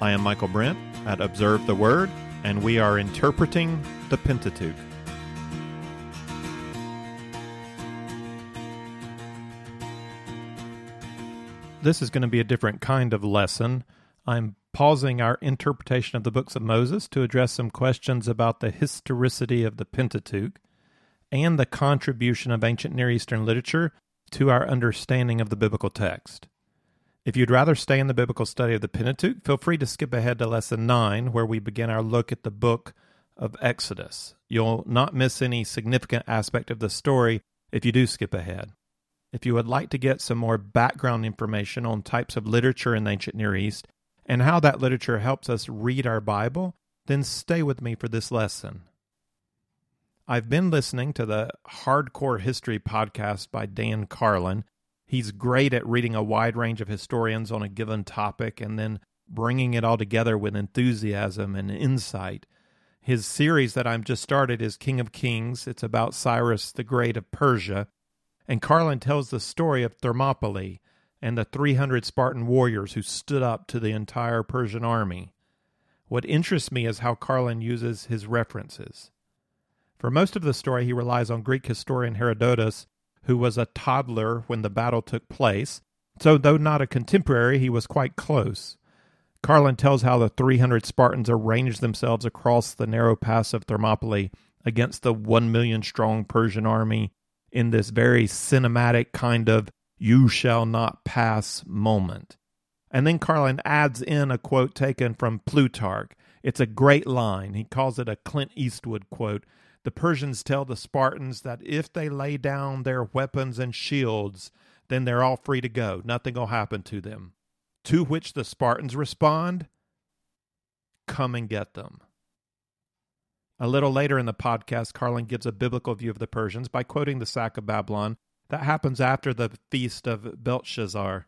I am Michael Brent at Observe the Word, and we are interpreting the Pentateuch. This is going to be a different kind of lesson. I'm pausing our interpretation of the books of Moses to address some questions about the historicity of the Pentateuch and the contribution of ancient Near Eastern literature to our understanding of the biblical text. If you'd rather stay in the biblical study of the Pentateuch, feel free to skip ahead to lesson 9, where we begin our look at the book of Exodus. You'll not miss any significant aspect of the story if you do skip ahead. If you would like to get some more background information on types of literature in the ancient Near East and how that literature helps us read our Bible, then stay with me for this lesson. I've been listening to the Hardcore History podcast by Dan Carlin, He's great at reading a wide range of historians on a given topic and then bringing it all together with enthusiasm and insight. His series that I've just started is King of Kings. It's about Cyrus the Great of Persia. And Carlin tells the story of Thermopylae and the 300 Spartan warriors who stood up to the entire Persian army. What interests me is how Carlin uses his references. For most of the story, he relies on Greek historian Herodotus who was a toddler when the battle took place. So, though not a contemporary, he was quite close. Carlin tells how the 300 Spartans arranged themselves across the narrow pass of Thermopylae against the 1 million strong Persian army in this very cinematic kind of you shall not pass moment. And then Carlin adds in a quote taken from Plutarch. It's a great line. He calls it a Clint Eastwood quote the Persians tell the Spartans that if they lay down their weapons and shields, then they're all free to go. Nothing will happen to them. To which the Spartans respond, Come and get them. A little later in the podcast, Carlin gives a biblical view of the Persians by quoting the sack of Babylon that happens after the feast of Belshazzar.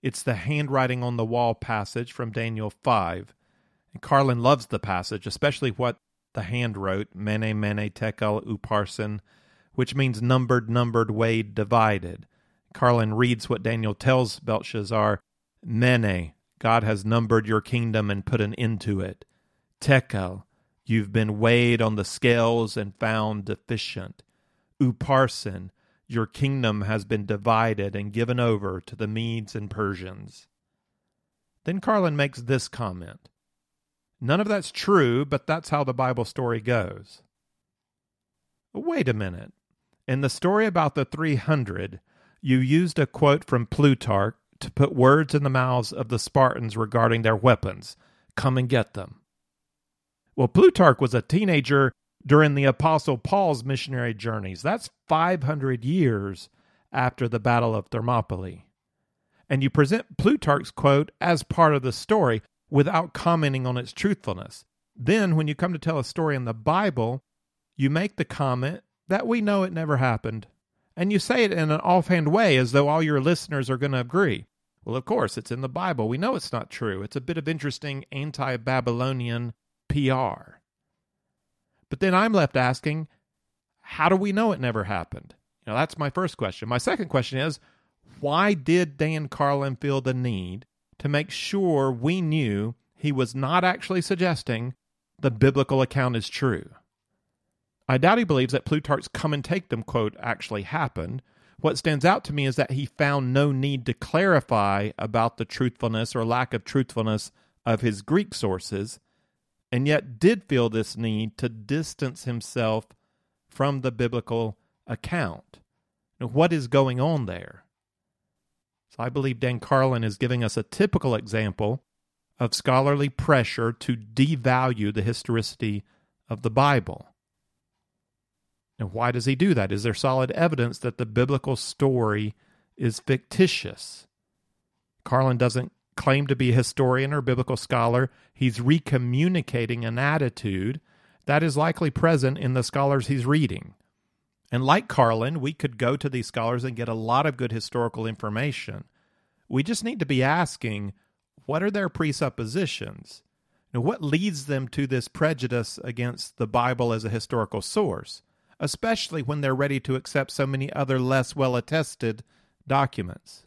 It's the handwriting on the wall passage from Daniel 5. And Carlin loves the passage, especially what the hand wrote, Mene, Mene, Tekel, Upharsin, which means numbered, numbered, weighed, divided. Carlin reads what Daniel tells Belshazzar Mene, God has numbered your kingdom and put an end to it. Tekel, you've been weighed on the scales and found deficient. Upharsin, your kingdom has been divided and given over to the Medes and Persians. Then Carlin makes this comment None of that's true, but that's how the Bible story goes. Wait a minute. In the story about the 300, you used a quote from Plutarch to put words in the mouths of the Spartans regarding their weapons. Come and get them. Well, Plutarch was a teenager during the Apostle Paul's missionary journeys. That's 500 years after the Battle of Thermopylae. And you present Plutarch's quote as part of the story without commenting on its truthfulness. Then, when you come to tell a story in the Bible, you make the comment that we know it never happened. And you say it in an offhand way as though all your listeners are going to agree. Well, of course, it's in the Bible. We know it's not true. It's a bit of interesting anti Babylonian PR. But then I'm left asking, how do we know it never happened? You know, that's my first question. My second question is, why did Dan Carlin feel the need to make sure we knew he was not actually suggesting the biblical account is true. I doubt he believes that Plutarch's come and take them quote actually happened. What stands out to me is that he found no need to clarify about the truthfulness or lack of truthfulness of his Greek sources, and yet did feel this need to distance himself from the biblical account. Now, what is going on there? So I believe Dan Carlin is giving us a typical example of scholarly pressure to devalue the historicity of the Bible. And why does he do that? Is there solid evidence that the biblical story is fictitious? Carlin doesn't claim to be a historian or biblical scholar. He's recommunicating an attitude that is likely present in the scholars he's reading. And like Carlin, we could go to these scholars and get a lot of good historical information. We just need to be asking what are their presuppositions? Now, what leads them to this prejudice against the Bible as a historical source, especially when they're ready to accept so many other less well attested documents?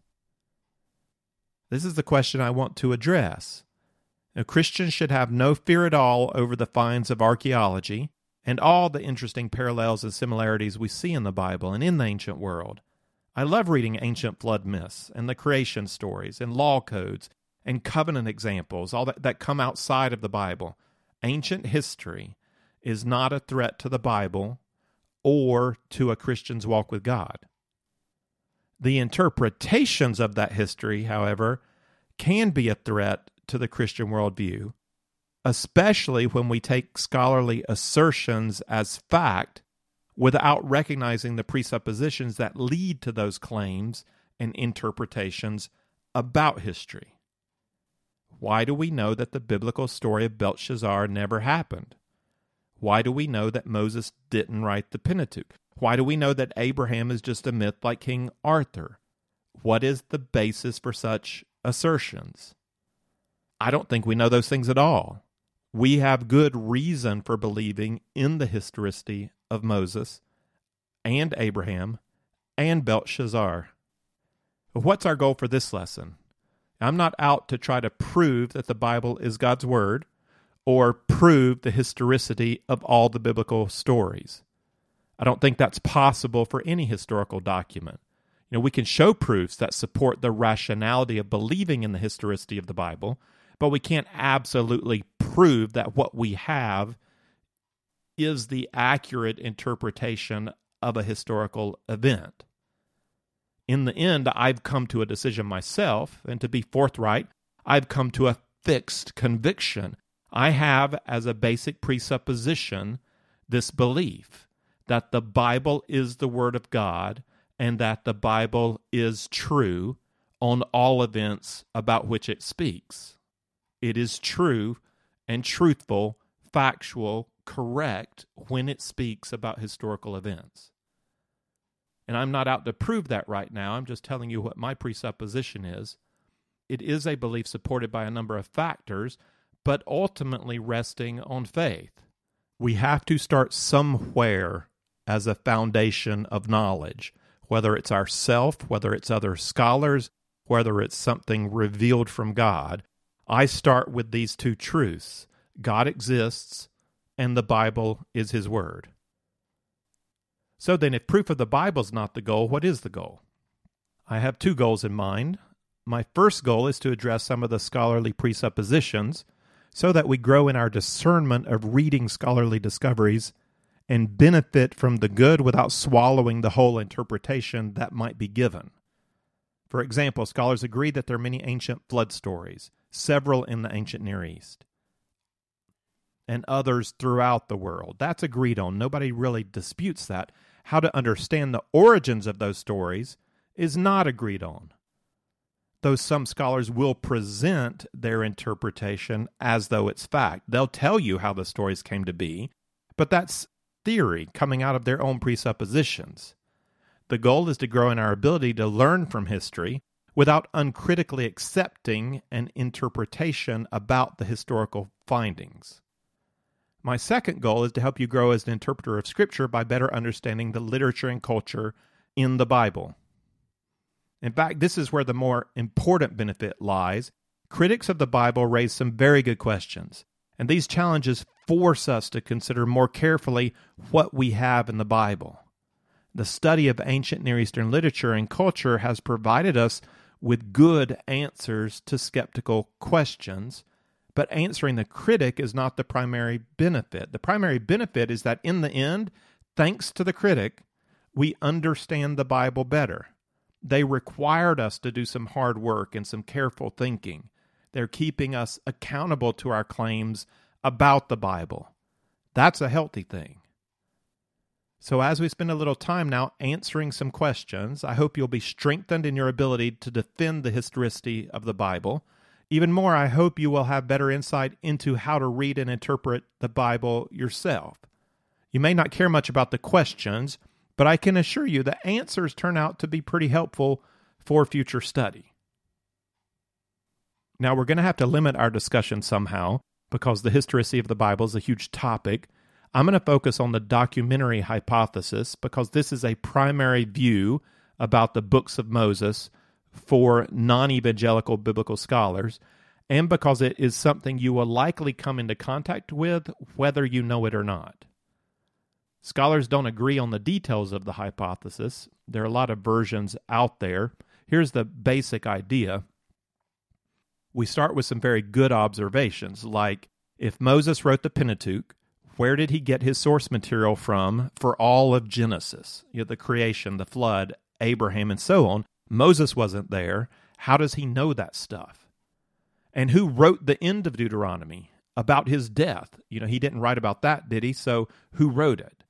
This is the question I want to address. Now, Christians should have no fear at all over the finds of archaeology and all the interesting parallels and similarities we see in the Bible and in the ancient world. I love reading ancient flood myths and the creation stories and law codes and covenant examples, all that, that come outside of the Bible. Ancient history is not a threat to the Bible or to a Christian's walk with God. The interpretations of that history, however, can be a threat to the Christian worldview, especially when we take scholarly assertions as fact without recognizing the presuppositions that lead to those claims and interpretations about history. Why do we know that the biblical story of Belshazzar never happened? Why do we know that Moses didn't write the Pentateuch? Why do we know that Abraham is just a myth like King Arthur? What is the basis for such assertions? I don't think we know those things at all. We have good reason for believing in the historicity of Moses and Abraham and Belshazzar. What's our goal for this lesson? I'm not out to try to prove that the Bible is God's Word or prove the historicity of all the biblical stories. I don't think that's possible for any historical document. You know, we can show proofs that support the rationality of believing in the historicity of the Bible, but we can't absolutely prove that what we have is the accurate interpretation of a historical event. In the end, I've come to a decision myself, and to be forthright, I've come to a fixed conviction. I have as a basic presupposition this belief that the Bible is the Word of God and that the Bible is true on all events about which it speaks. It is true and truthful, factual, correct when it speaks about historical events. And I'm not out to prove that right now. I'm just telling you what my presupposition is. It is a belief supported by a number of factors, but ultimately resting on faith. We have to start somewhere as a foundation of knowledge, whether it's ourself, whether it's other scholars, whether it's something revealed from God. I start with these two truths God exists, and the Bible is His Word. So then, if proof of the Bible is not the goal, what is the goal? I have two goals in mind. My first goal is to address some of the scholarly presuppositions so that we grow in our discernment of reading scholarly discoveries and benefit from the good without swallowing the whole interpretation that might be given. For example, scholars agree that there are many ancient flood stories, several in the ancient Near East, and others throughout the world. That's agreed on. Nobody really disputes that. How to understand the origins of those stories is not agreed on. Though some scholars will present their interpretation as though it's fact. They'll tell you how the stories came to be, but that's theory coming out of their own presuppositions. The goal is to grow in our ability to learn from history without uncritically accepting an interpretation about the historical findings. My second goal is to help you grow as an interpreter of Scripture by better understanding the literature and culture in the Bible. In fact, this is where the more important benefit lies. Critics of the Bible raise some very good questions, and these challenges force us to consider more carefully what we have in the Bible. The study of ancient Near Eastern literature and culture has provided us with good answers to skeptical questions, but answering the critic is not the primary benefit. The primary benefit is that in the end, thanks to the critic, we understand the Bible better. They required us to do some hard work and some careful thinking. They're keeping us accountable to our claims about the Bible. That's a healthy thing. So, as we spend a little time now answering some questions, I hope you'll be strengthened in your ability to defend the historicity of the Bible. Even more, I hope you will have better insight into how to read and interpret the Bible yourself. You may not care much about the questions, but I can assure you the answers turn out to be pretty helpful for future study. Now, we're going to have to limit our discussion somehow because the historicity of the Bible is a huge topic. I'm going to focus on the documentary hypothesis because this is a primary view about the books of Moses for non evangelical biblical scholars. and because it is something you will likely come into contact with whether you know it or not. Scholars don't agree on the details of the hypothesis. There are a lot of versions out there. Here's the basic idea. We start with some very good observations, like if Moses wrote the Pentateuch, where did he get his source material from for all of Genesis? You know, the creation, the flood, Abraham, and so on. Moses wasn't there. How does he know that stuff? And who wrote the end of Deuteronomy about his death? You know, he didn't write about that, did he? So who wrote it?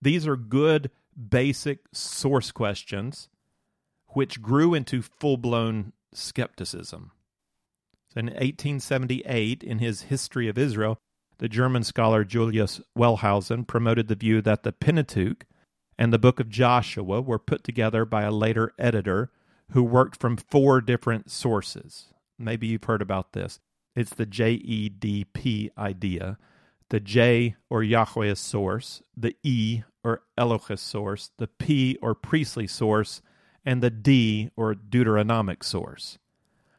These are good, basic source questions which grew into full blown skepticism. So in 1878, in his History of Israel, the German scholar Julius Wellhausen promoted the view that the Pentateuch and the book of Joshua were put together by a later editor who worked from four different sources. Maybe you've heard about this. It's the JEDP idea. The J or Yahweh source, the E or Elohist source, the P or priestly source, and the D or Deuteronomic source.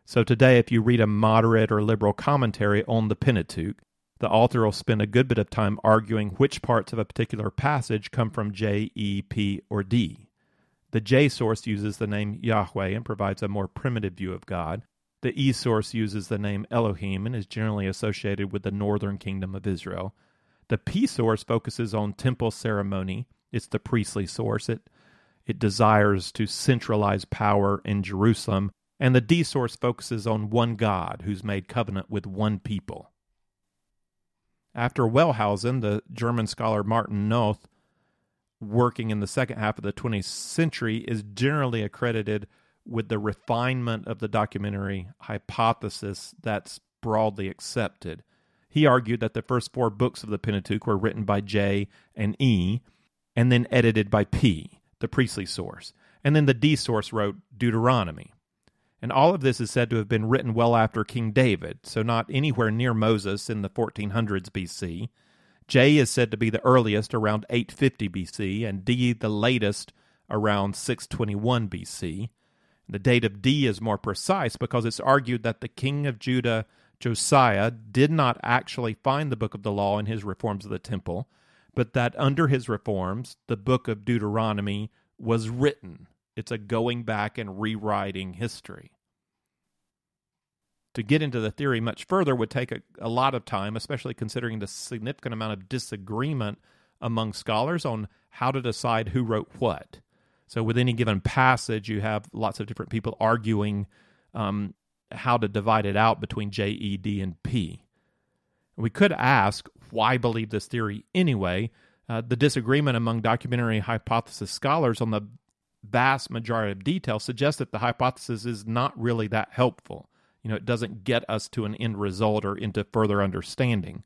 So today, if you read a moderate or liberal commentary on the Pentateuch, the author will spend a good bit of time arguing which parts of a particular passage come from J, E, P, or D. The J source uses the name Yahweh and provides a more primitive view of God. The E source uses the name Elohim and is generally associated with the northern kingdom of Israel. The P source focuses on temple ceremony. It's the priestly source. It it desires to centralize power in Jerusalem. And the D source focuses on one God who's made covenant with one people. After Wellhausen, the German scholar Martin Noth, working in the second half of the 20th century, is generally accredited with the refinement of the documentary hypothesis that's broadly accepted. He argued that the first four books of the Pentateuch were written by J and E, and then edited by P, the priestly source. And then the D source wrote Deuteronomy. And all of this is said to have been written well after King David, so not anywhere near Moses in the 1400s BC. J is said to be the earliest around 850 BC, and D the latest around 621 BC. The date of D is more precise because it's argued that the king of Judah, Josiah, did not actually find the book of the law in his reforms of the temple, but that under his reforms, the book of Deuteronomy was written it's a going back and rewriting history. To get into the theory much further would take a, a lot of time, especially considering the significant amount of disagreement among scholars on how to decide who wrote what. So, with any given passage, you have lots of different people arguing um, how to divide it out between J, E, D, and P. We could ask why believe this theory anyway. Uh, the disagreement among documentary hypothesis scholars on the vast majority of detail suggests that the hypothesis is not really that helpful. You know, it doesn't get us to an end result or into further understanding.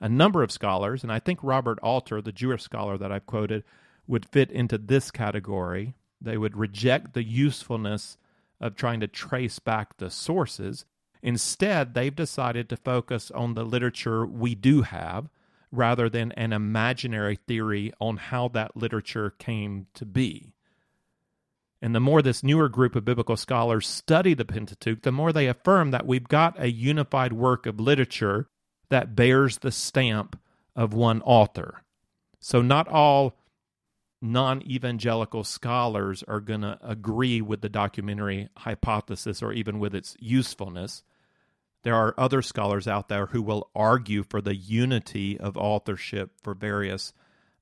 A number of scholars, and I think Robert Alter, the Jewish scholar that I've quoted, would fit into this category. They would reject the usefulness of trying to trace back the sources. Instead, they've decided to focus on the literature we do have rather than an imaginary theory on how that literature came to be. And the more this newer group of biblical scholars study the Pentateuch, the more they affirm that we've got a unified work of literature that bears the stamp of one author. So, not all non evangelical scholars are going to agree with the documentary hypothesis or even with its usefulness. There are other scholars out there who will argue for the unity of authorship for various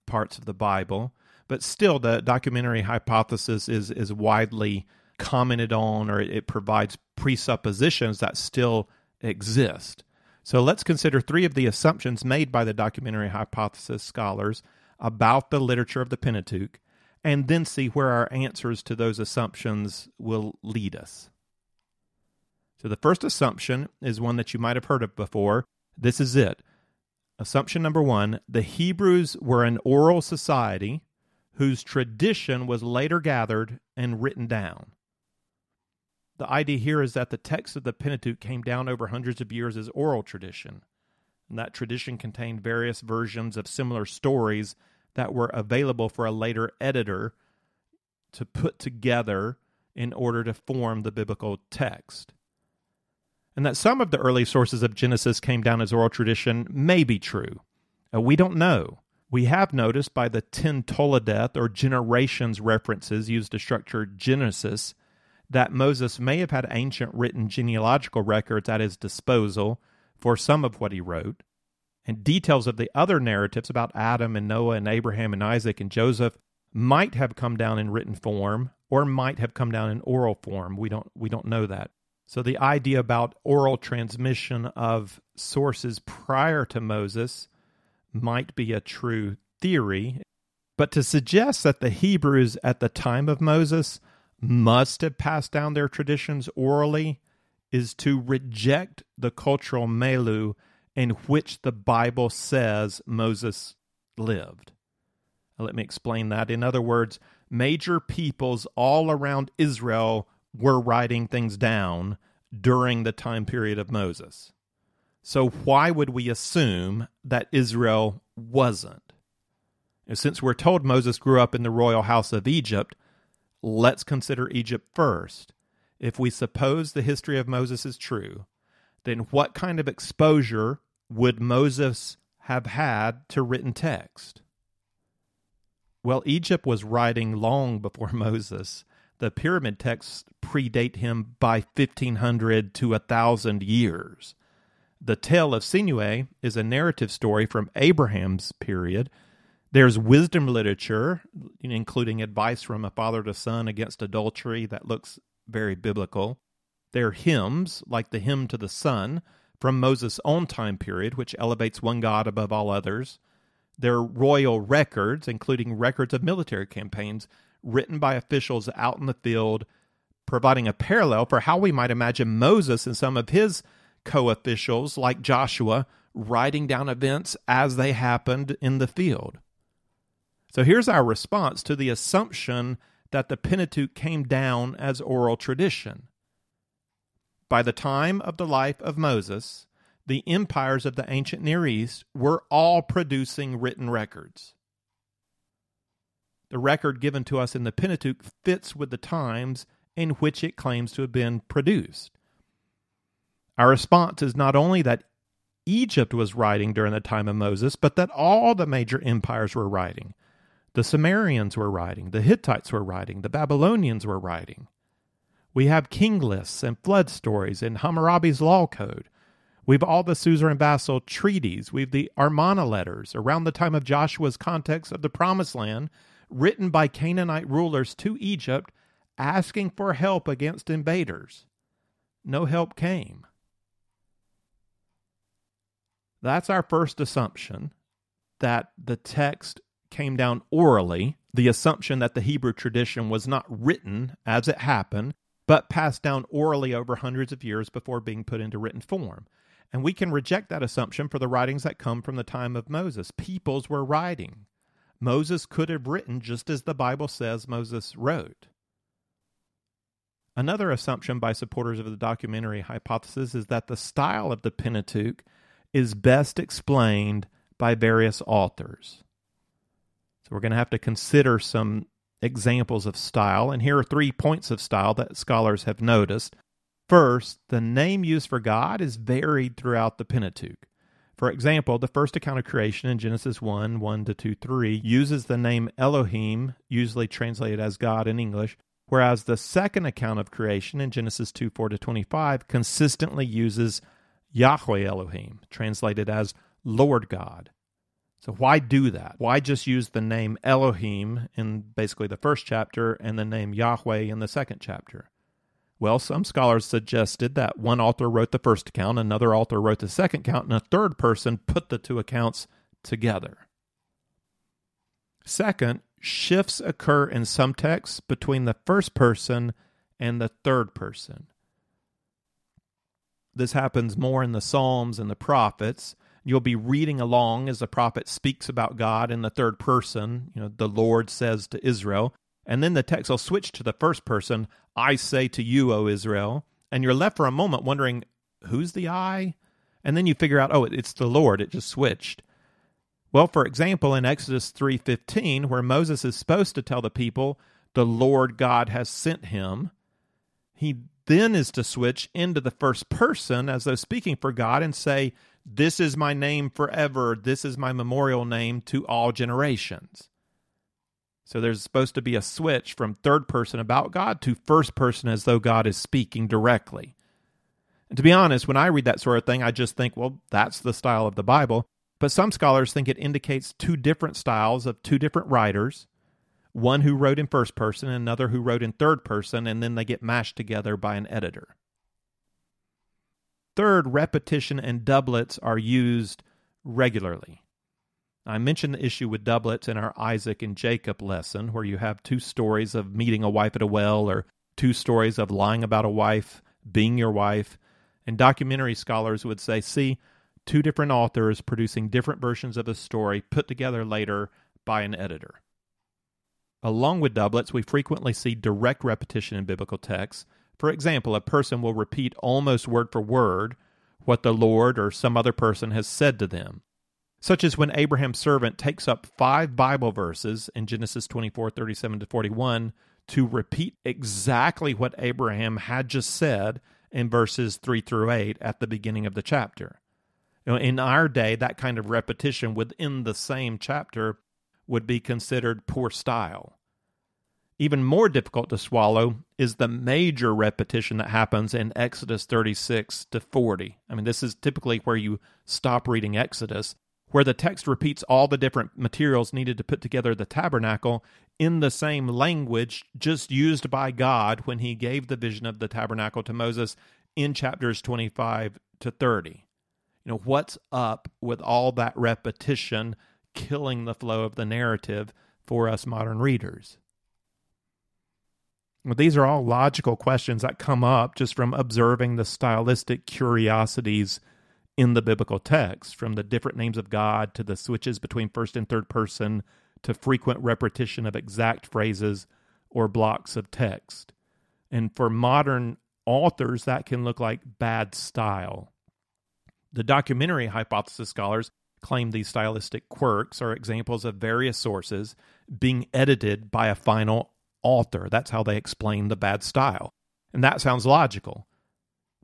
parts of the Bible but still the documentary hypothesis is is widely commented on or it, it provides presuppositions that still exist. So let's consider three of the assumptions made by the documentary hypothesis scholars about the literature of the pentateuch and then see where our answers to those assumptions will lead us. So the first assumption is one that you might have heard of before. This is it. Assumption number one the hebrews were an oral society whose tradition was later gathered and written down. The idea here is that the text of the Pentateuch came down over hundreds of years as oral tradition, and that tradition contained various versions of similar stories that were available for a later editor to put together in order to form the biblical text. and that some of the early sources of Genesis came down as oral tradition may be true. Uh, we don't know. We have noticed by the ten Toledoth or generations references used to structure Genesis that Moses may have had ancient written genealogical records at his disposal for some of what he wrote, and details of the other narratives about Adam and Noah and Abraham and Isaac and Joseph might have come down in written form or might have come down in oral form. We don't we don't know that. So the idea about oral transmission of sources prior to Moses might be a true theory, but to suggest that the Hebrews at the time of Moses must have passed down their traditions orally is to reject the cultural milieu in which the Bible says Moses lived. Let me explain that. In other words, major peoples all around Israel were writing things down during the time period of Moses. So, why would we assume that Israel wasn't? since we're told Moses grew up in the royal house of Egypt, let's consider Egypt first. If we suppose the history of Moses is true, then what kind of exposure would Moses have had to written text? Well, Egypt was writing long before Moses. The pyramid texts predate him by 1500 to 1000 years. The tale of Sinuhe is a narrative story from Abraham's period there's wisdom literature, including advice from a father to son against adultery that looks very biblical. There are hymns, like the hymn to the sun, from Moses' own time period, which elevates one God above all others. There are royal records, including records of military campaigns written by officials out in the field, providing a parallel for how we might imagine Moses and some of his co officials, like Joshua, writing down events as they happened in the field. So here's our response to the assumption that the Pentateuch came down as oral tradition. By the time of the life of Moses, the empires of the ancient Near East were all producing written records. The record given to us in the Pentateuch fits with the times in which it claims to have been produced. Our response is not only that Egypt was writing during the time of Moses, but that all the major empires were writing. The Sumerians were writing, the Hittites were writing, the Babylonians were writing. We have king lists and flood stories in Hammurabi's law code. We've all the Suzerain-Vassal treaties. We've the Armana letters around the time of Joshua's context of the Promised Land, written by Canaanite rulers to Egypt, asking for help against invaders. No help came. That's our first assumption that the text came down orally, the assumption that the Hebrew tradition was not written as it happened, but passed down orally over hundreds of years before being put into written form. And we can reject that assumption for the writings that come from the time of Moses. Peoples were writing. Moses could have written just as the Bible says Moses wrote. Another assumption by supporters of the documentary hypothesis is that the style of the Pentateuch is best explained by various authors. So we're going to have to consider some examples of style. And here are three points of style that scholars have noticed. First, the name used for God is varied throughout the Pentateuch. For example, the first account of creation in Genesis 1 1 to 2 3 uses the name Elohim, usually translated as God in English, whereas the second account of creation in Genesis 2 4 to 25 consistently uses Yahweh Elohim, translated as Lord God. So why do that? Why just use the name Elohim in basically the first chapter and the name Yahweh in the second chapter? Well, some scholars suggested that one author wrote the first account, another author wrote the second account, and a third person put the two accounts together. Second, shifts occur in some texts between the first person and the third person. This happens more in the Psalms and the prophets, You'll be reading along as the prophet speaks about God in the third person. You know, the Lord says to Israel. And then the text will switch to the first person I say to you, O Israel. And you're left for a moment wondering, who's the I? And then you figure out, oh, it's the Lord. It just switched. Well, for example, in Exodus 3:15, where Moses is supposed to tell the people, the Lord God has sent him, he then is to switch into the first person as though speaking for God and say, This is my name forever. This is my memorial name to all generations. So there's supposed to be a switch from third person about God to first person as though God is speaking directly. And to be honest, when I read that sort of thing, I just think, well, that's the style of the Bible. But some scholars think it indicates two different styles of two different writers one who wrote in first person and another who wrote in third person, and then they get mashed together by an editor. Third, repetition and doublets are used regularly. I mentioned the issue with doublets in our Isaac and Jacob lesson, where you have two stories of meeting a wife at a well, or two stories of lying about a wife, being your wife. And documentary scholars would say, see, two different authors producing different versions of a story put together later by an editor. Along with doublets, we frequently see direct repetition in biblical texts. For example, a person will repeat almost word for word what the Lord or some other person has said to them. Such as when Abraham's servant takes up five Bible verses in Genesis 24 37 to 41 to repeat exactly what Abraham had just said in verses 3 through 8 at the beginning of the chapter. In our day, that kind of repetition within the same chapter would be considered poor style. Even more difficult to swallow is the major repetition that happens in Exodus 36 to 40. I mean, this is typically where you stop reading Exodus, where the text repeats all the different materials needed to put together the tabernacle in the same language just used by God when he gave the vision of the tabernacle to Moses in chapters 25 to 30. You know, what's up with all that repetition killing the flow of the narrative for us modern readers? Well, these are all logical questions that come up just from observing the stylistic curiosities in the biblical text, from the different names of God to the switches between first and third person to frequent repetition of exact phrases or blocks of text. And for modern authors, that can look like bad style. The documentary hypothesis scholars claim these stylistic quirks are examples of various sources being edited by a final author. That's how they explain the bad style. And that sounds logical.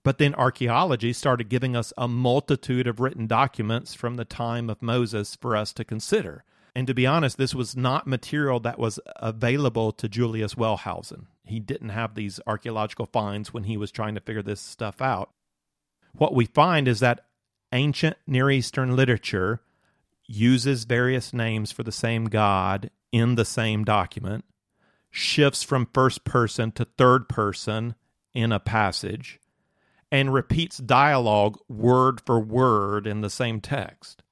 But then archaeology started giving us a multitude of written documents from the time of Moses for us to consider. And to be honest, this was not material that was available to Julius Wellhausen. He didn't have these archaeological finds when he was trying to figure this stuff out. What we find is that ancient Near Eastern literature uses various names for the same God in the same document, shifts from first person to third person in a passage, and repeats dialogue word for word in the same text.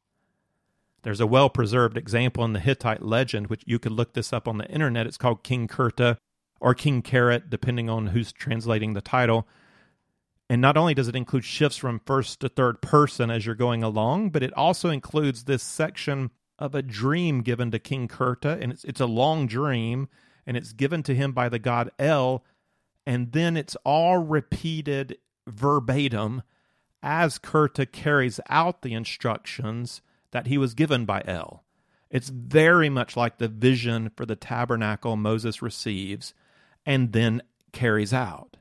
There's a well preserved example in the Hittite legend, which you could look this up on the internet. It's called King Kirta or King Keret, depending on who's translating the title. And not only does it include shifts from first to third person as you're going along, but it also includes this section of a dream given to King Kirta. And it's, it's a long dream, and it's given to him by the god El. And then it's all repeated verbatim as Kirta carries out the instructions that he was given by El. It's very much like the vision for the tabernacle Moses receives and then carries out.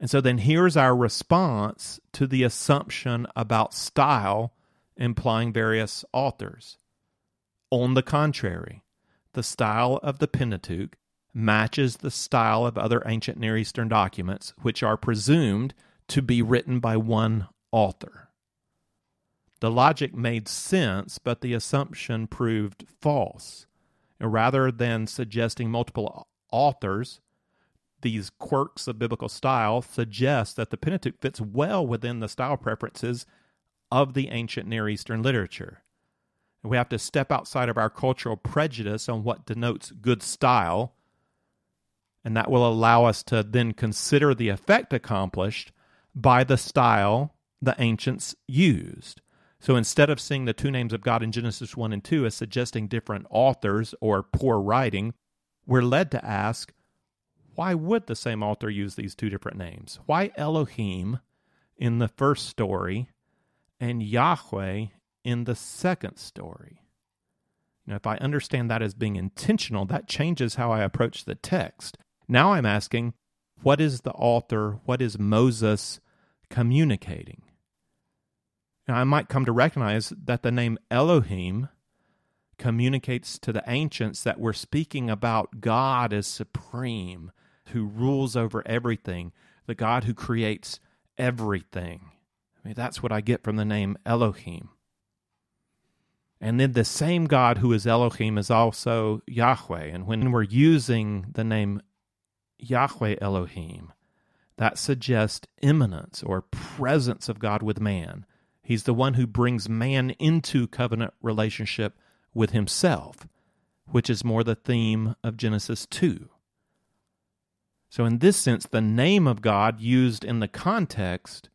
And so then here's our response to the assumption about style implying various authors. On the contrary, the style of the Pentateuch matches the style of other ancient Near Eastern documents, which are presumed to be written by one author. The logic made sense, but the assumption proved false. And rather than suggesting multiple authors, these quirks of biblical style suggest that the Pentateuch fits well within the style preferences of the ancient Near Eastern literature. We have to step outside of our cultural prejudice on what denotes good style and that will allow us to then consider the effect accomplished by the style the ancients used. So instead of seeing the two names of God in Genesis 1 and 2 as suggesting different authors or poor writing, we're led to ask, why would the same author use these two different names? Why Elohim in the first story and Yahweh in the second story? Now, if I understand that as being intentional, that changes how I approach the text. Now I'm asking, what is the author, what is Moses communicating? Now, I might come to recognize that the name Elohim communicates to the ancients that we're speaking about God as supreme, who rules over everything, the God who creates everything. I mean, that's what I get from the name Elohim. And then the same God who is Elohim is also Yahweh. And when we're using the name Yahweh Elohim, that suggests immanence or presence of God with man. He's the one who brings man into covenant relationship with himself, which is more the theme of Genesis 2. So, in this sense, the name of God used in the context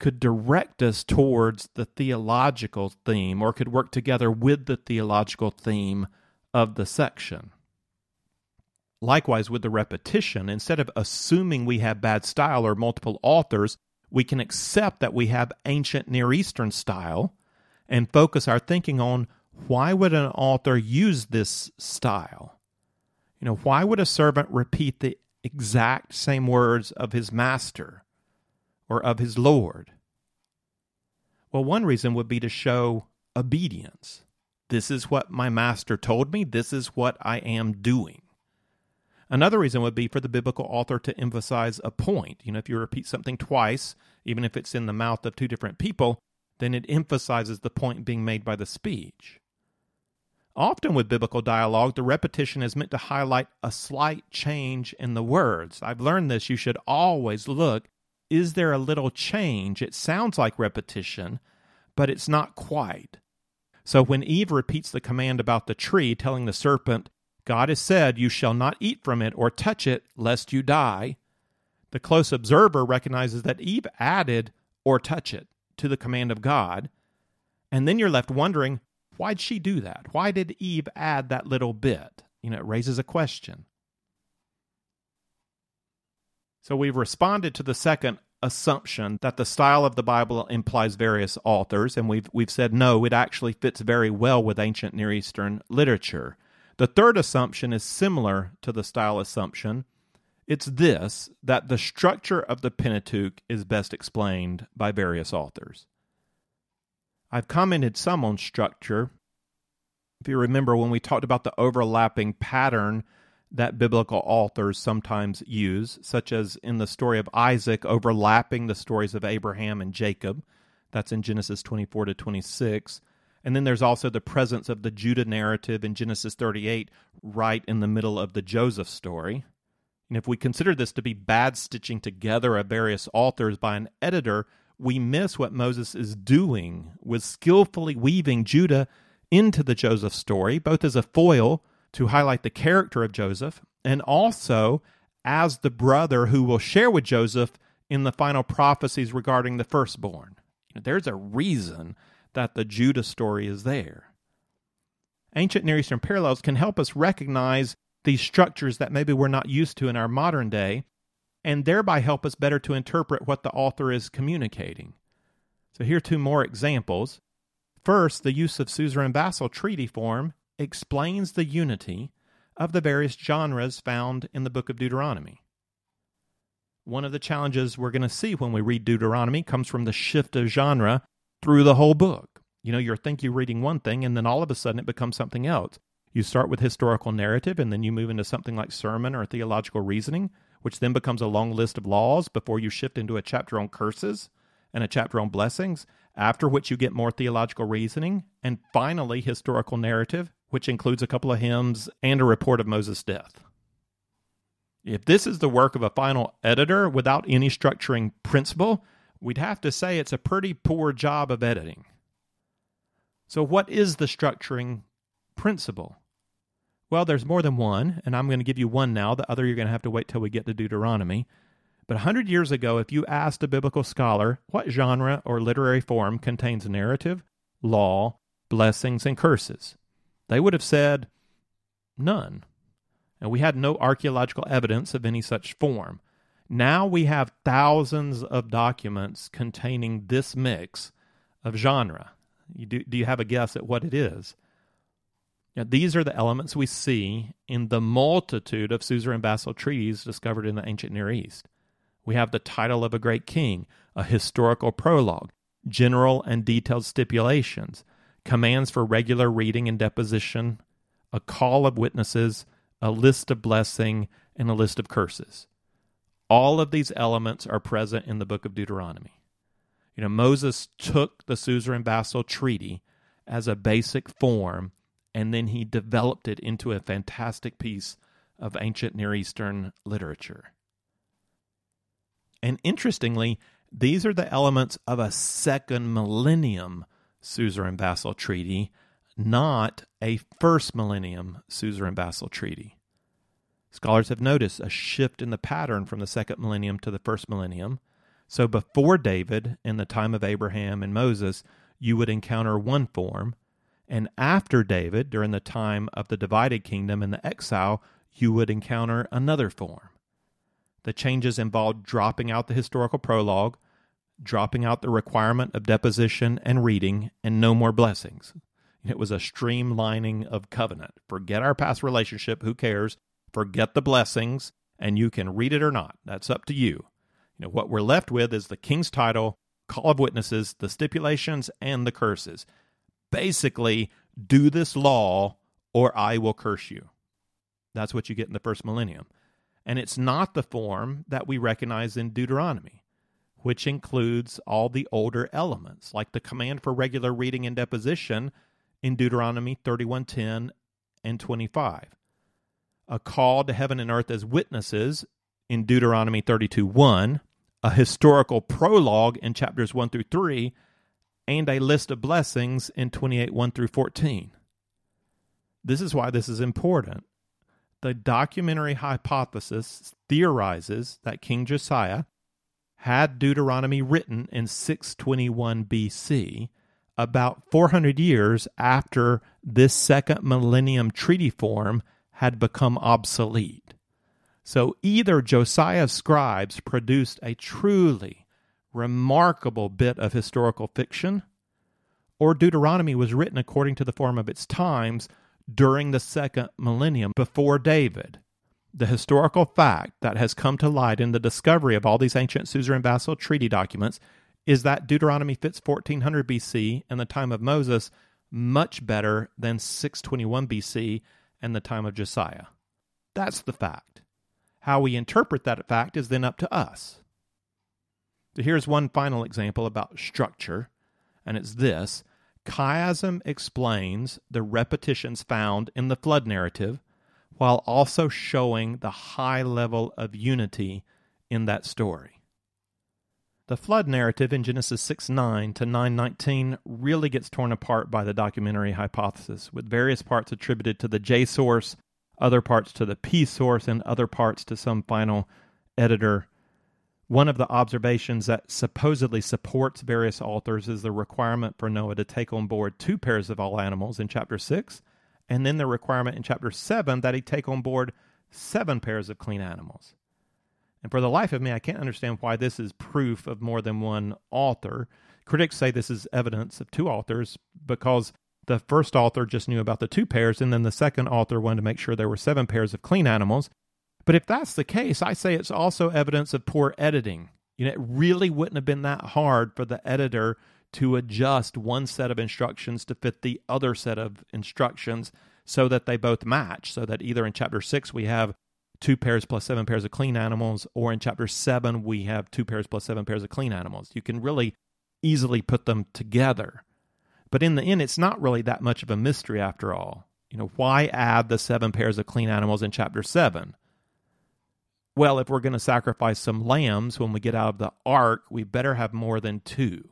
could direct us towards the theological theme or could work together with the theological theme of the section. Likewise, with the repetition, instead of assuming we have bad style or multiple authors, we can accept that we have ancient Near Eastern style and focus our thinking on why would an author use this style? You know, why would a servant repeat the exact same words of his master? or of his Lord? Well, one reason would be to show obedience. This is what my master told me, this is what I am doing. Another reason would be for the biblical author to emphasize a point. You know, if you repeat something twice, even if it's in the mouth of two different people, then it emphasizes the point being made by the speech. Often with biblical dialogue, the repetition is meant to highlight a slight change in the words. I've learned this. You should always look is there a little change? It sounds like repetition, but it's not quite. So when Eve repeats the command about the tree, telling the serpent, God has said, You shall not eat from it or touch it, lest you die, the close observer recognizes that Eve added or touch it to the command of God. And then you're left wondering, why'd she do that? Why did Eve add that little bit? You know, it raises a question. So we've responded to the second assumption that the style of the Bible implies various authors, and we've we've said no, it actually fits very well with ancient Near Eastern literature. The third assumption is similar to the style assumption. It's this that the structure of the Pentateuch is best explained by various authors. I've commented some on structure. If you remember when we talked about the overlapping pattern that biblical authors sometimes use, such as in the story of Isaac overlapping the stories of Abraham and Jacob. That's in Genesis 24 to 26. And then there's also the presence of the Judah narrative in Genesis 38 right in the middle of the Joseph story. And if we consider this to be bad stitching together of various authors by an editor, we miss what Moses is doing with skillfully weaving Judah into the Joseph story, both as a foil to highlight the character of Joseph and also as the brother who will share with Joseph in the final prophecies regarding the firstborn. There's a reason that the Judah story is there. Ancient Near Eastern parallels can help us recognize these structures that maybe we're not used to in our modern day, and thereby help us better to interpret what the author is communicating. So here are two more examples. First, the use of suzerain vassal treaty form explains the unity of the various genres found in the book of Deuteronomy. One of the challenges we're going to see when we read Deuteronomy comes from the shift of genre through the whole book. You know, you think you're reading one thing, and then all of a sudden it becomes something else. You start with historical narrative, and then you move into something like sermon or theological reasoning, which then becomes a long list of laws before you shift into a chapter on curses and a chapter on blessings, after which you get more theological reasoning, and finally historical narrative, which includes a couple of hymns and a report of Moses' death. If this is the work of a final editor without any structuring principle, we'd have to say it's a pretty poor job of editing. So, what is the structuring principle? Well, there's more than one, and I'm going to give you one now. The other you're going to have to wait till we get to Deuteronomy. But 100 years ago, if you asked a biblical scholar what genre or literary form contains narrative, law, blessings, and curses, they would have said none. And we had no archaeological evidence of any such form. Now we have thousands of documents containing this mix of genre. You do, do you have a guess at what it is? Now, these are the elements we see in the multitude of suzerain vassal treaties discovered in the ancient Near East. We have the title of a great king, a historical prologue, general and detailed stipulations, commands for regular reading and deposition, a call of witnesses, a list of blessing, and a list of curses. All of these elements are present in the book of Deuteronomy. You know, Moses took the suzerain vassal treaty as a basic form, and then he developed it into a fantastic piece of ancient Near Eastern literature. And interestingly, these are the elements of a second millennium suzerain vassal treaty, not a first millennium suzerain vassal treaty. Scholars have noticed a shift in the pattern from the second millennium to the first millennium. So before David, in the time of Abraham and Moses, you would encounter one form, and after David, during the time of the divided kingdom and the exile, you would encounter another form. The changes involved dropping out the historical prologue, dropping out the requirement of deposition and reading, and no more blessings. It was a streamlining of covenant. Forget our past relationship, who cares? Forget the blessings, and you can read it or not. That's up to you. You know, what we're left with is the king's title, call of witnesses, the stipulations, and the curses. Basically, do this law or I will curse you. That's what you get in the first millennium. And it's not the form that we recognize in Deuteronomy, which includes all the older elements, like the command for regular reading and deposition in Deuteronomy 31:10 and 25. A call to heaven and earth as witnesses in Deuteronomy 32:1, a historical prologue in chapters 1 through 3, and a list of blessings in 28 1 through 14. This is why this is important the documentary hypothesis theorizes that King Josiah had Deuteronomy written in 621 BC, about 400 years after this second millennium treaty form had become obsolete. So either Josiah's scribes produced a truly remarkable bit of historical fiction, or Deuteronomy was written according to the form of its times during the second millennium before David. The historical fact that has come to light in the discovery of all these ancient suzerain vassal treaty documents is that Deuteronomy fits 1400 BC and the time of Moses much better than 621 BC and the time of Josiah. That's the fact. How we interpret that fact is then up to us. Here's one final example about structure, and it's this Chiasm explains the repetitions found in the flood narrative while also showing the high level of unity in that story. The flood narrative in Genesis 6 9 to 9 19 really gets torn apart by the documentary hypothesis, with various parts attributed to the J source, other parts to the P source, and other parts to some final editor one of the observations that supposedly supports various authors is the requirement for Noah to take on board two pairs of all animals in chapter 6, and then the requirement in chapter 7 that he take on board seven pairs of clean animals. And for the life of me, I can't understand why this is proof of more than one author. Critics say this is evidence of two authors because the first author just knew about the two pairs, and then the second author wanted to make sure there were seven pairs of clean animals. But if that's the case, I say it's also evidence of poor editing. You know, it really wouldn't have been that hard for the editor to adjust one set of instructions to fit the other set of instructions so that they both match. So that either in chapter six we have two pairs plus seven pairs of clean animals, or in chapter seven we have two pairs plus seven pairs of clean animals. You can really easily put them together. But in the end, it's not really that much of a mystery after all. You know, why add the seven pairs of clean animals in chapter seven? Well, if we're going to sacrifice some lambs when we get out of the ark, we better have more than two.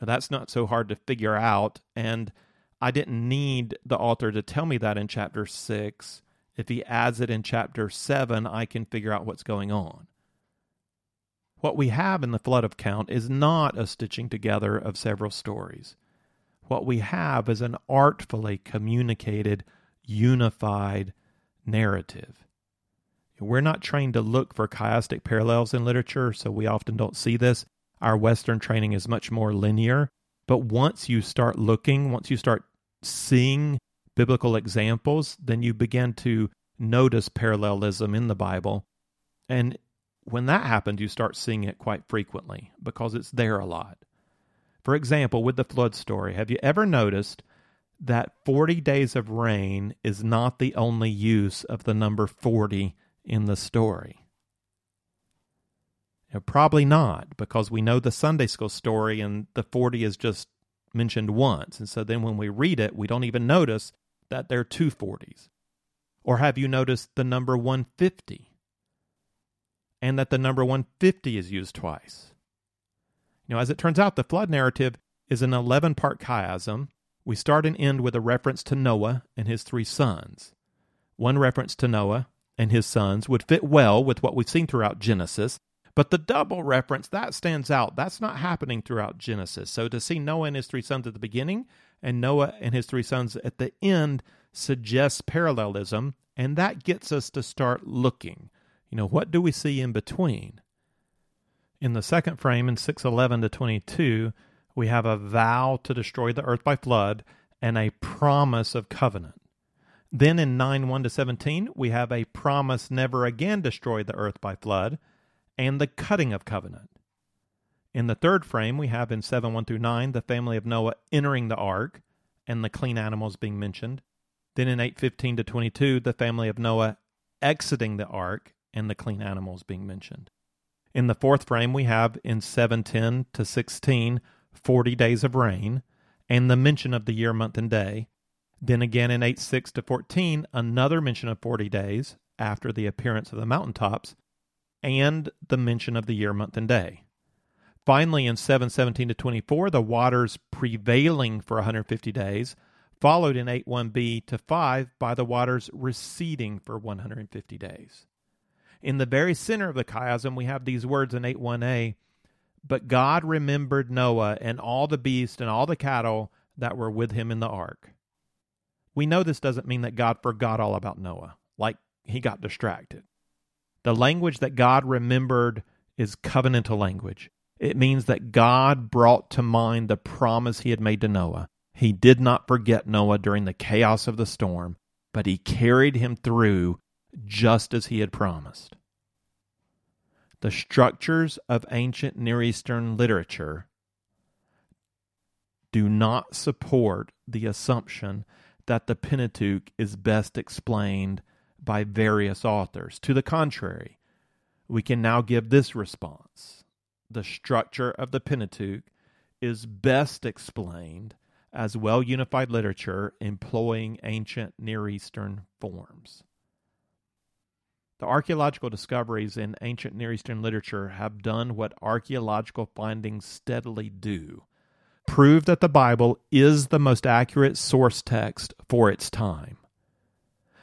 Now, that's not so hard to figure out. And I didn't need the author to tell me that in chapter 6. If he adds it in chapter 7, I can figure out what's going on. What we have in the flood account is not a stitching together of several stories. What we have is an artfully communicated, unified narrative. We're not trained to look for chiastic parallels in literature, so we often don't see this. Our Western training is much more linear. But once you start looking, once you start seeing biblical examples, then you begin to notice parallelism in the Bible. And when that happens, you start seeing it quite frequently because it's there a lot. For example, with the flood story, have you ever noticed that 40 days of rain is not the only use of the number 40 in the story? Probably not, because we know the Sunday school story and the 40 is just mentioned once. And so then when we read it, we don't even notice that there are two 40s. Or have you noticed the number 150? And that the number 150 is used twice. You know, as it turns out, the flood narrative is an 11 part chiasm. We start and end with a reference to Noah and his three sons. One reference to Noah and his sons would fit well with what we've seen throughout Genesis, but the double reference, that stands out. That's not happening throughout Genesis. So to see Noah and his three sons at the beginning and Noah and his three sons at the end suggests parallelism, and that gets us to start looking. You know, what do we see in between? In the second frame in 611 to 22, we have a vow to destroy the earth by flood and a promise of covenant. Then in 9 1 to 17, we have a promise never again destroy the earth by flood and the cutting of covenant. In the third frame, we have in 7 1 through 9 the family of Noah entering the ark and the clean animals being mentioned. Then in 8:15 to 22, the family of Noah exiting the ark and the clean animals being mentioned. In the fourth frame, we have in 710 to 16, 40 days of rain, and the mention of the year, month, and day. Then again in 8 6 to 14, another mention of 40 days after the appearance of the mountaintops, and the mention of the year, month, and day. Finally, in 717 to 24, the waters prevailing for 150 days, followed in 8 1b to 5 by the waters receding for 150 days. In the very center of the chiasm, we have these words in 8 1a But God remembered Noah and all the beasts and all the cattle that were with him in the ark. We know this doesn't mean that God forgot all about Noah, like he got distracted. The language that God remembered is covenantal language. It means that God brought to mind the promise he had made to Noah. He did not forget Noah during the chaos of the storm, but he carried him through just as he had promised. The structures of ancient Near Eastern literature do not support the assumption that the Pentateuch is best explained by various authors. To the contrary, we can now give this response The structure of the Pentateuch is best explained as well unified literature employing ancient Near Eastern forms. The archaeological discoveries in ancient Near Eastern literature have done what archaeological findings steadily do prove that the Bible is the most accurate source text for its time.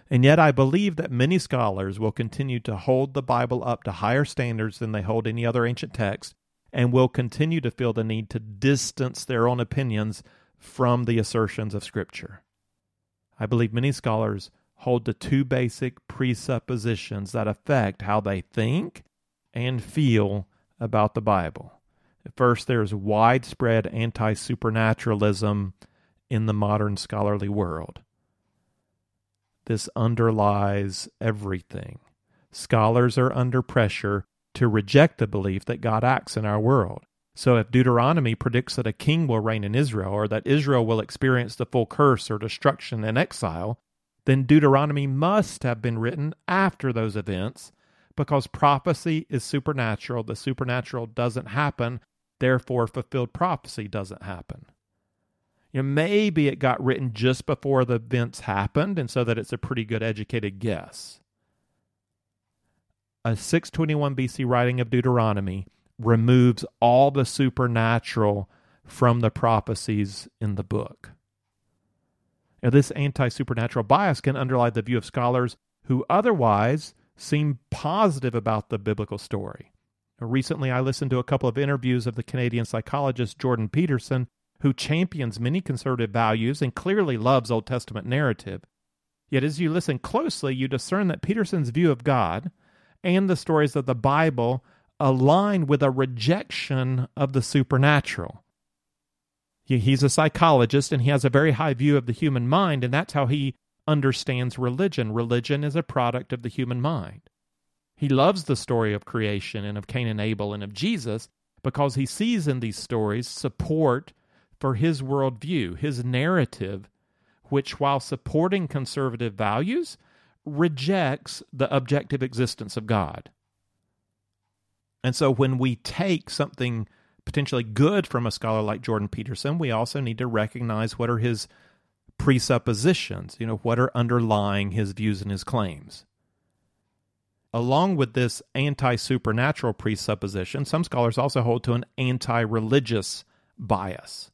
And yet, I believe that many scholars will continue to hold the Bible up to higher standards than they hold any other ancient text, and will continue to feel the need to distance their own opinions from the assertions of Scripture. I believe many scholars hold to two basic presuppositions that affect how they think and feel about the Bible. First, there's widespread anti supernaturalism in the modern scholarly world. This underlies everything. Scholars are under pressure to reject the belief that God acts in our world. So, if Deuteronomy predicts that a king will reign in Israel or that Israel will experience the full curse or destruction and exile, then Deuteronomy must have been written after those events because prophecy is supernatural. The supernatural doesn't happen, therefore, fulfilled prophecy doesn't happen. You know, maybe it got written just before the events happened, and so that it's a pretty good educated guess. A 621 BC writing of Deuteronomy removes all the supernatural from the prophecies in the book. Now, this anti supernatural bias can underlie the view of scholars who otherwise seem positive about the biblical story. Recently, I listened to a couple of interviews of the Canadian psychologist Jordan Peterson who champions many conservative values and clearly loves Old Testament narrative. Yet as you listen closely, you discern that Peterson's view of God and the stories of the Bible align with a rejection of the supernatural. He's a psychologist and he has a very high view of the human mind, and that's how he understands religion. Religion is a product of the human mind. He loves the story of creation and of Cain and Abel and of Jesus because he sees in these stories support for his worldview, his narrative, which, while supporting conservative values, rejects the objective existence of God. And so when we take something potentially good from a scholar like Jordan Peterson, we also need to recognize what are his presuppositions, you know, what are underlying his views and his claims. Along with this anti supernatural presupposition, some scholars also hold to an anti religious bias.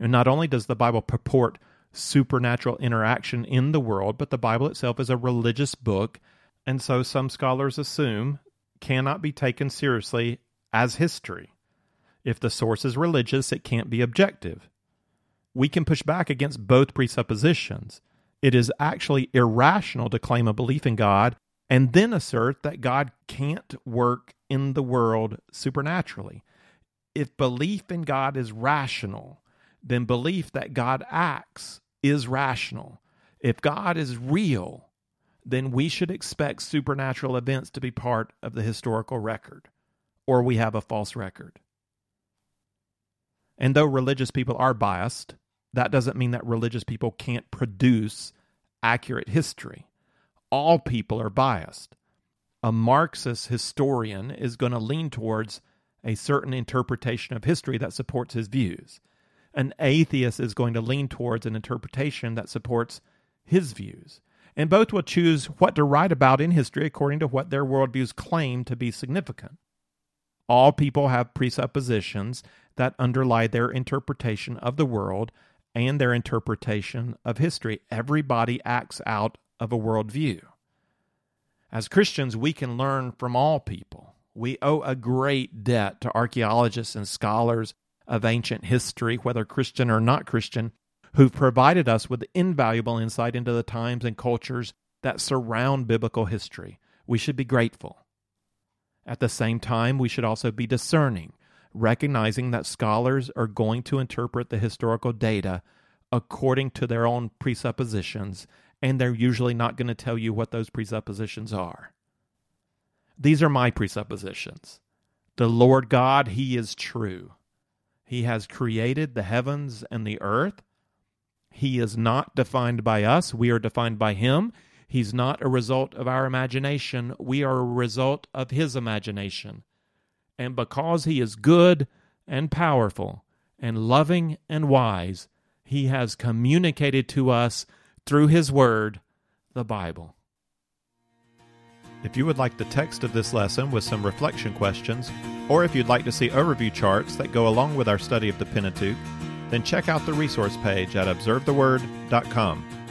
And not only does the Bible purport supernatural interaction in the world, but the Bible itself is a religious book, and so some scholars assume cannot be taken seriously as history. If the source is religious, it can't be objective. We can push back against both presuppositions. It is actually irrational to claim a belief in God and then assert that God can't work in the world supernaturally. If belief in God is rational, then belief that God acts is rational. If God is real, then we should expect supernatural events to be part of the historical record, or we have a false record. And though religious people are biased, that doesn't mean that religious people can't produce accurate history. All people are biased. A Marxist historian is going to lean towards a certain interpretation of history that supports his views. An atheist is going to lean towards an interpretation that supports his views. And both will choose what to write about in history according to what their worldviews claim to be significant. All people have presuppositions that underlie their interpretation of the world and their interpretation of history. Everybody acts out of a worldview. As Christians, we can learn from all people. We owe a great debt to archaeologists and scholars of ancient history, whether Christian or not Christian, who've provided us with invaluable insight into the times and cultures that surround biblical history. We should be grateful. At the same time, we should also be discerning, recognizing that scholars are going to interpret the historical data according to their own presuppositions, and they're usually not going to tell you what those presuppositions are. These are my presuppositions. The Lord God, He is true. He has created the heavens and the earth. He is not defined by us, we are defined by Him. He's not a result of our imagination, we are a result of His imagination. And because He is good and powerful and loving and wise, He has communicated to us through His Word, the Bible. If you would like the text of this lesson with some reflection questions, or if you'd like to see overview charts that go along with our study of the Pentateuch, then check out the resource page at observetheword.com.